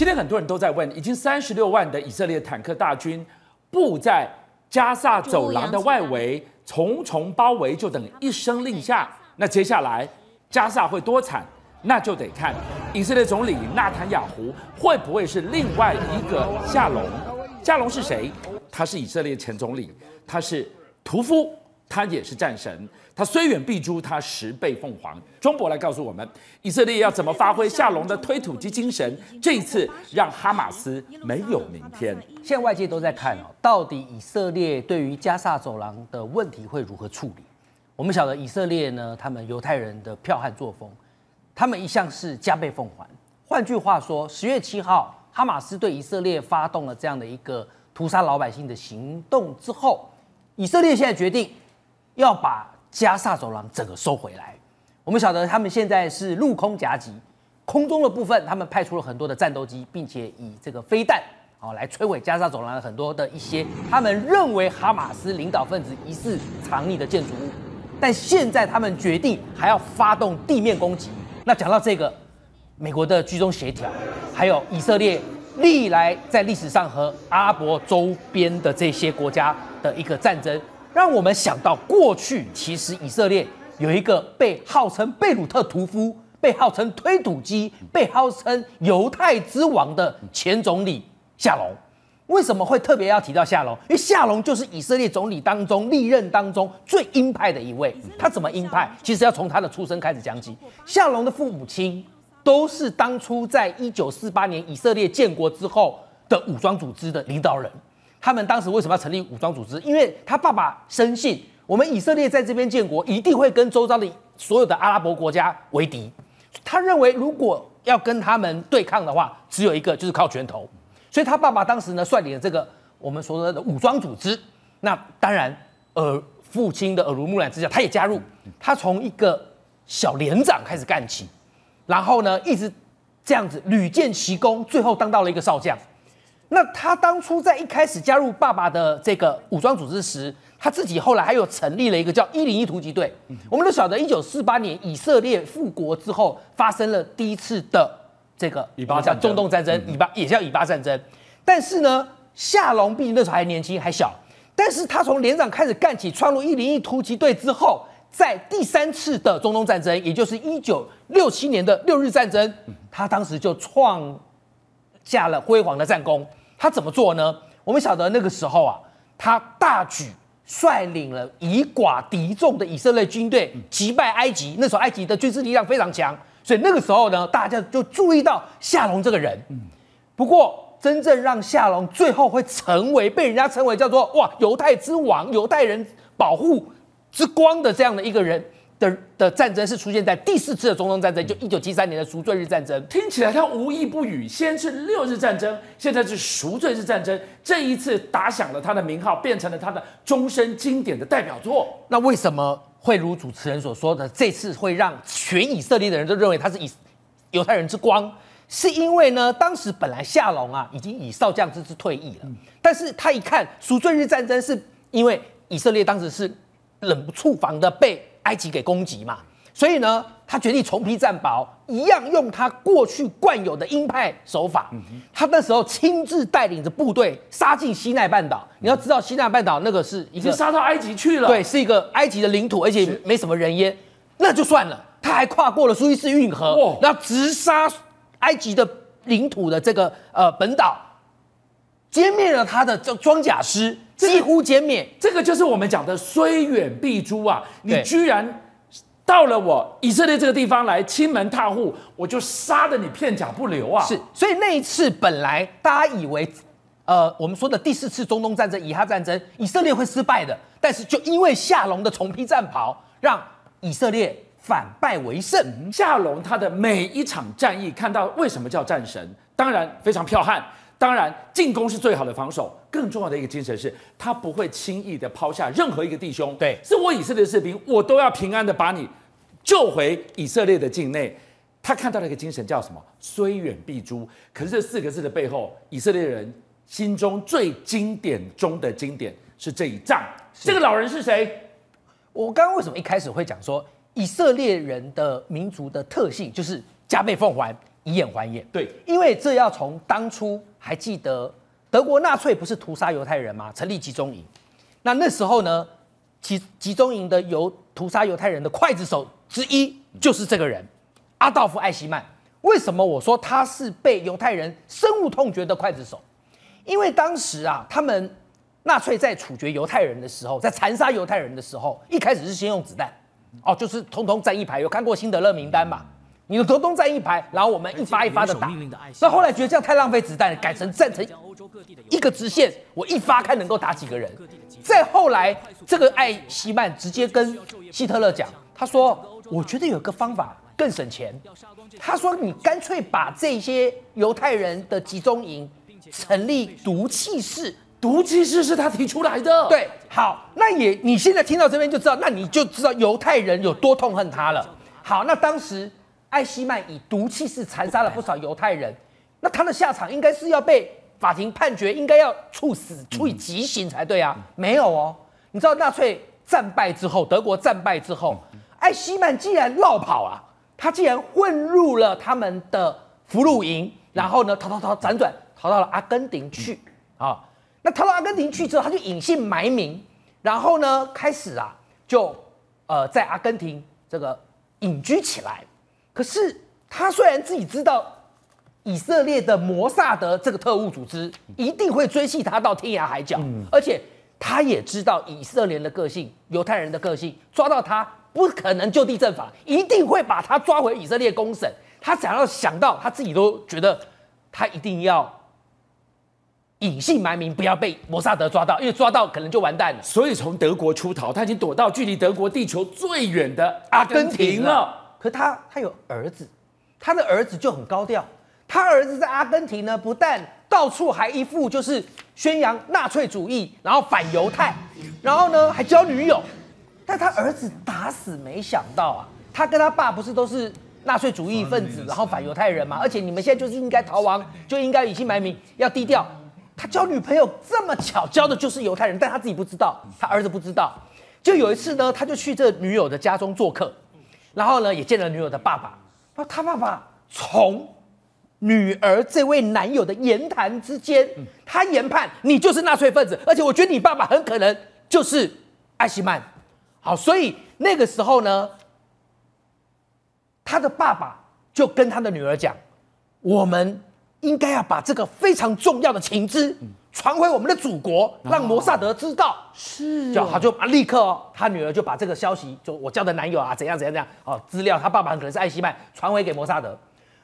今天很多人都在问，已经三十六万的以色列坦克大军布在加萨走廊的外围，重重包围，就等一声令下。那接下来加萨会多惨？那就得看以色列总理纳坦雅胡会不会是另外一个夏龙。夏龙是谁？他是以色列前总理，他是屠夫，他也是战神。他虽远必诛，他十倍凤凰。中博来告诉我们，以色列要怎么发挥夏龙的推土机精神？这一次让哈马斯没有明天。现在外界都在看哦，到底以色列对于加萨走廊的问题会如何处理？我们晓得以色列呢，他们犹太人的剽悍作风，他们一向是加倍奉还。换句话说，十月七号，哈马斯对以色列发动了这样的一个屠杀老百姓的行动之后，以色列现在决定要把。加萨走廊整个收回来，我们晓得他们现在是陆空夹击，空中的部分他们派出了很多的战斗机，并且以这个飞弹啊来摧毁加萨走廊的很多的一些他们认为哈马斯领导分子疑似藏匿的建筑物。但现在他们决定还要发动地面攻击。那讲到这个，美国的居中协调，还有以色列历来在历史上和阿拉伯周边的这些国家的一个战争。让我们想到过去，其实以色列有一个被号称贝鲁特屠夫、被号称推土机、被号称犹太之王的前总理夏龙。为什么会特别要提到夏龙？因为夏龙就是以色列总理当中历任当中最鹰派的一位。他怎么鹰派？其实要从他的出生开始讲起。夏龙的父母亲都是当初在一九四八年以色列建国之后的武装组织的领导人。他们当时为什么要成立武装组织？因为他爸爸深信，我们以色列在这边建国，一定会跟周遭的所有的阿拉伯国家为敌。他认为，如果要跟他们对抗的话，只有一个，就是靠拳头。所以他爸爸当时呢，率领了这个我们所说的武装组织。那当然，呃，父亲的耳濡目染之下，他也加入。他从一个小连长开始干起，然后呢，一直这样子屡建奇功，最后当到了一个少将。那他当初在一开始加入爸爸的这个武装组织时，他自己后来还有成立了一个叫一零一突击队。我们都晓得，一九四八年以色列复国之后，发生了第一次的这个以巴叫中东战争，以巴也叫以巴战争。但是呢，夏龙毕竟那时候还年轻还小，但是他从连长开始干起，创入一零一突击队之后，在第三次的中东战争，也就是一九六七年的六日战争，他当时就创下了辉煌的战功。他怎么做呢？我们晓得那个时候啊，他大举率领了以寡敌众的以色列军队击败埃及。那时候埃及的军事力量非常强，所以那个时候呢，大家就注意到夏龙这个人。不过，真正让夏龙最后会成为被人家称为叫做“哇，犹太之王”、“犹太人保护之光”的这样的一个人。的的战争是出现在第四次的中东战争，就一九七三年的赎罪日战争。听起来他无一不语，先是六日战争，现在是赎罪日战争。这一次打响了他的名号，变成了他的终身经典的代表作。那为什么会如主持人所说的，这次会让全以色列的人都认为他是以犹太人之光？是因为呢，当时本来夏龙啊已经以少将之姿退役了，但是他一看赎罪日战争，是因为以色列当时是冷不触防的被。埃及给攻击嘛，所以呢，他决定重披战袍，一样用他过去惯有的鹰派手法。他那时候亲自带领着部队杀进西奈半岛。你要知道，西奈半岛那个是已经杀到埃及去了，对，是一个埃及的领土，而且没什么人烟。那就算了，他还跨过了苏伊士运河，然后直杀埃及的领土的这个呃本岛，歼灭了他的这装甲师。几乎减免，这个就是我们讲的虽远必诛啊！你居然到了我以色列这个地方来侵门踏户，我就杀得你片甲不留啊！是，所以那一次本来大家以为，呃，我们说的第四次中东战争以哈战争，以色列会失败的，但是就因为夏龙的重披战袍，让以色列反败为胜。夏龙他的每一场战役，看到为什么叫战神？当然非常剽悍。当然，进攻是最好的防守。更重要的一个精神是，他不会轻易的抛下任何一个弟兄。对，是我以色列的士兵，我都要平安的把你救回以色列的境内。他看到了一个精神，叫什么？虽远必诛。可是这四个字的背后，以色列人心中最经典中的经典是这一仗。这个老人是谁？我刚刚为什么一开始会讲说，以色列人的民族的特性就是加倍奉还？以眼还眼。对，因为这要从当初还记得德国纳粹不是屠杀犹太人吗？成立集中营，那那时候呢，集集中营的犹屠杀犹太人的刽子手之一就是这个人，阿道夫·艾希曼。为什么我说他是被犹太人深恶痛绝的刽子手？因为当时啊，他们纳粹在处决犹太人的时候，在残杀犹太人的时候，一开始是先用子弹，哦，就是通通站一排。有看过辛德勒名单嘛？你的德东站一排，然后我们一发一发的打。那后来觉得这样太浪费子弹，改成站成一个直线，我一发看能够打几个人。再后来，这个艾希曼直接跟希特勒讲，他说：“我觉得有个方法。”更省钱，他说：“你干脆把这些犹太人的集中营成立毒气室，毒气室是他提出来的。”对，好，那也你现在听到这边就知道，那你就知道犹太人有多痛恨他了。好，那当时艾希曼以毒气室残杀了不少犹太人，那他的下场应该是要被法庭判决，应该要处死，处以极刑才对啊。没有哦，你知道纳粹战败之后，德国战败之后，艾希曼竟然落跑啊！他竟然混入了他们的俘虏营，然后呢，逃逃逃，辗转逃到了阿根廷去啊。那逃到阿根廷去之后，他就隐姓埋名，然后呢，开始啊，就呃在阿根廷这个隐居起来。可是他虽然自己知道以色列的摩萨德这个特务组织一定会追系他到天涯海角，而且他也知道以色列的个性、犹太人的个性，抓到他。不可能就地正法，一定会把他抓回以色列公审。他想要想到他自己都觉得，他一定要隐姓埋名，不要被摩萨德抓到，因为抓到可能就完蛋了。所以从德国出逃，他已经躲到距离德国地球最远的阿根廷了。可他他有儿子，他的儿子就很高调。他儿子在阿根廷呢，不但到处还一副就是宣扬纳粹主义，然后反犹太，然后呢还交女友。但他儿子打死没想到啊，他跟他爸不是都是纳粹主义分子，然后反犹太人吗？而且你们现在就是应该逃亡，就应该隐姓埋名，要低调。他交女朋友这么巧，交的就是犹太人，但他自己不知道，他儿子不知道。就有一次呢，他就去这女友的家中做客，然后呢也见了女友的爸爸。然后他爸爸从女儿这位男友的言谈之间，他研判你就是纳粹分子，而且我觉得你爸爸很可能就是艾希曼。好，所以那个时候呢，他的爸爸就跟他的女儿讲：“我们应该要把这个非常重要的情资传回我们的祖国，让摩萨德知道。”是，就他就立刻哦，他女儿就把这个消息，就我交的男友啊，怎样怎样怎样哦，资料，他爸爸很可能是艾希曼传回给摩萨德。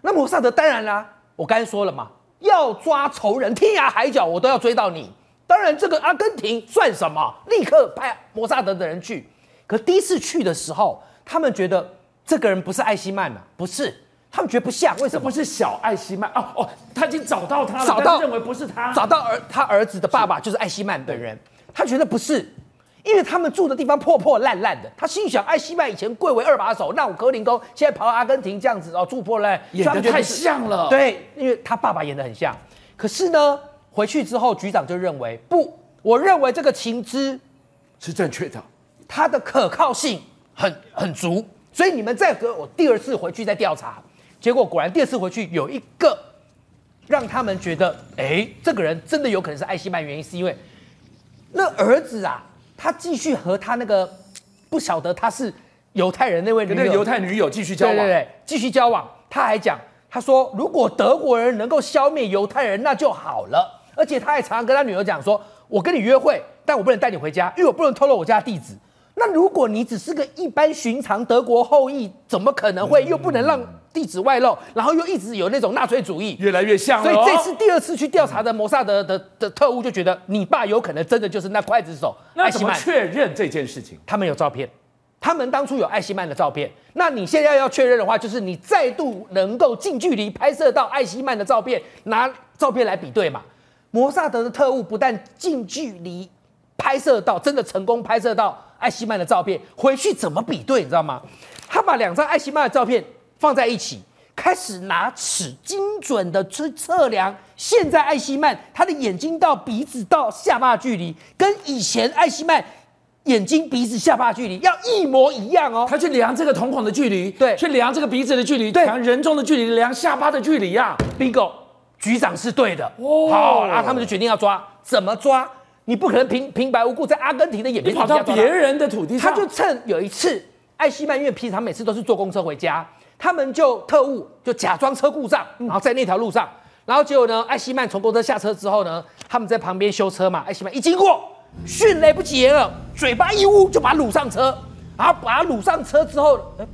那摩萨德当然啦，我刚才说了嘛，要抓仇人，天涯海角我都要追到你。当然，这个阿根廷算什么？立刻派摩萨德的人去。可第一次去的时候，他们觉得这个人不是艾希曼呐，不是，他们觉得不像，为什么？不是小艾希曼哦哦，他已经找到他了，找到认为不是他，找到儿他儿子的爸爸就是艾希曼本人，他觉得不是，因为他们住的地方破破烂烂的，他心想艾希曼以前贵为二把手，那我格林宫现在跑到阿根廷这样子哦，住破烂，演的太像了，对，因为他爸爸演的很像，可是呢，回去之后局长就认为不，我认为这个情资是正确的。他的可靠性很很足，所以你们再给我第二次回去再调查，结果果然第二次回去有一个让他们觉得，哎，这个人真的有可能是艾希曼，原因是因为那儿子啊，他继续和他那个不晓得他是犹太人那位女友，那个犹太女友继续交往，对对对，继续交往。他还讲，他说如果德国人能够消灭犹太人，那就好了。而且他还常常跟他女儿讲说，我跟你约会，但我不能带你回家，因为我不能透露我家地址。那如果你只是个一般寻常德国后裔，怎么可能会又不能让地址外露，然后又一直有那种纳粹主义，越来越像了。所以这次第二次去调查的摩萨德的的特务就觉得，你爸有可能真的就是那刽子手。那怎么确认这件事情？他们有照片，他们当初有艾希曼的照片。那你现在要确认的话，就是你再度能够近距离拍摄到艾希曼的照片，拿照片来比对嘛。摩萨德的特务不但近距离拍摄到，真的成功拍摄到。艾希曼的照片回去怎么比对？你知道吗？他把两张艾希曼的照片放在一起，开始拿尺精准的去测量现在艾希曼他的眼睛到鼻子到下巴距离，跟以前艾希曼眼睛、鼻子、下巴距离要一模一样哦。他去量这个瞳孔的距离，对，去量这个鼻子的距离，对，量人中的距离，量下巴的距离呀。Bingo，局长是对的。哦，好，然后他们就决定要抓，怎么抓？你不可能平平白无故在阿根廷的眼皮跑到别人的土地上。他就趁有一次，艾希曼因为平常每次都是坐公车回家，他们就特务就假装车故障，然后在那条路上，然后结果呢，艾希曼从公车下车之后呢，他们在旁边修车嘛，艾希曼一经过。迅雷不及掩耳，嘴巴一捂就把他掳上车，然后把他掳上车之后，哎，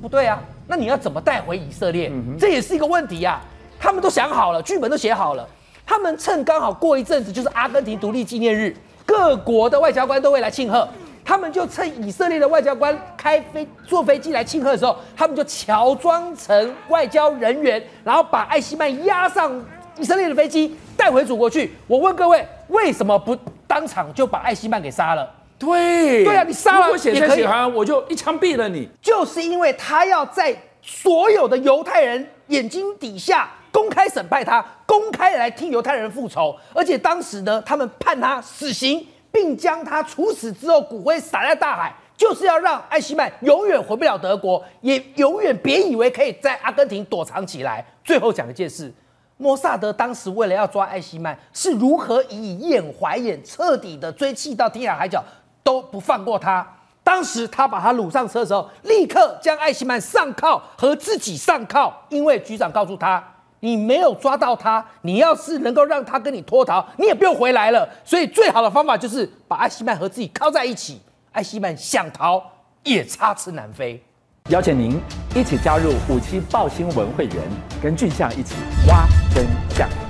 不对啊，那你要怎么带回以色列？嗯、这也是一个问题呀、啊。他们都想好了，剧本都写好了，他们趁刚好过一阵子就是阿根廷独立纪念日，各国的外交官都会来庆贺，他们就趁以色列的外交官开飞坐飞机来庆贺的时候，他们就乔装成外交人员，然后把艾希曼押上以色列的飞机带回祖国去。我问各位，为什么不？当场就把艾希曼给杀了。对，对啊，你杀了我写在写完，我就一枪毙了你。就是因为他要在所有的犹太人眼睛底下公开审判他，公开来替犹太人复仇。而且当时呢，他们判他死刑，并将他处死之后骨灰撒在大海，就是要让艾希曼永远回不了德国，也永远别以为可以在阿根廷躲藏起来。最后讲一件事。摩萨德当时为了要抓艾希曼，是如何以眼还眼，彻底的追缉到天涯海角都不放过他。当时他把他掳上车的时候，立刻将艾希曼上铐和自己上铐，因为局长告诉他，你没有抓到他，你要是能够让他跟你脱逃，你也不用回来了。所以最好的方法就是把艾希曼和自己铐在一起，艾希曼想逃也插翅难飞。邀请您一起加入五七报新闻会员，跟俊相一起挖真相。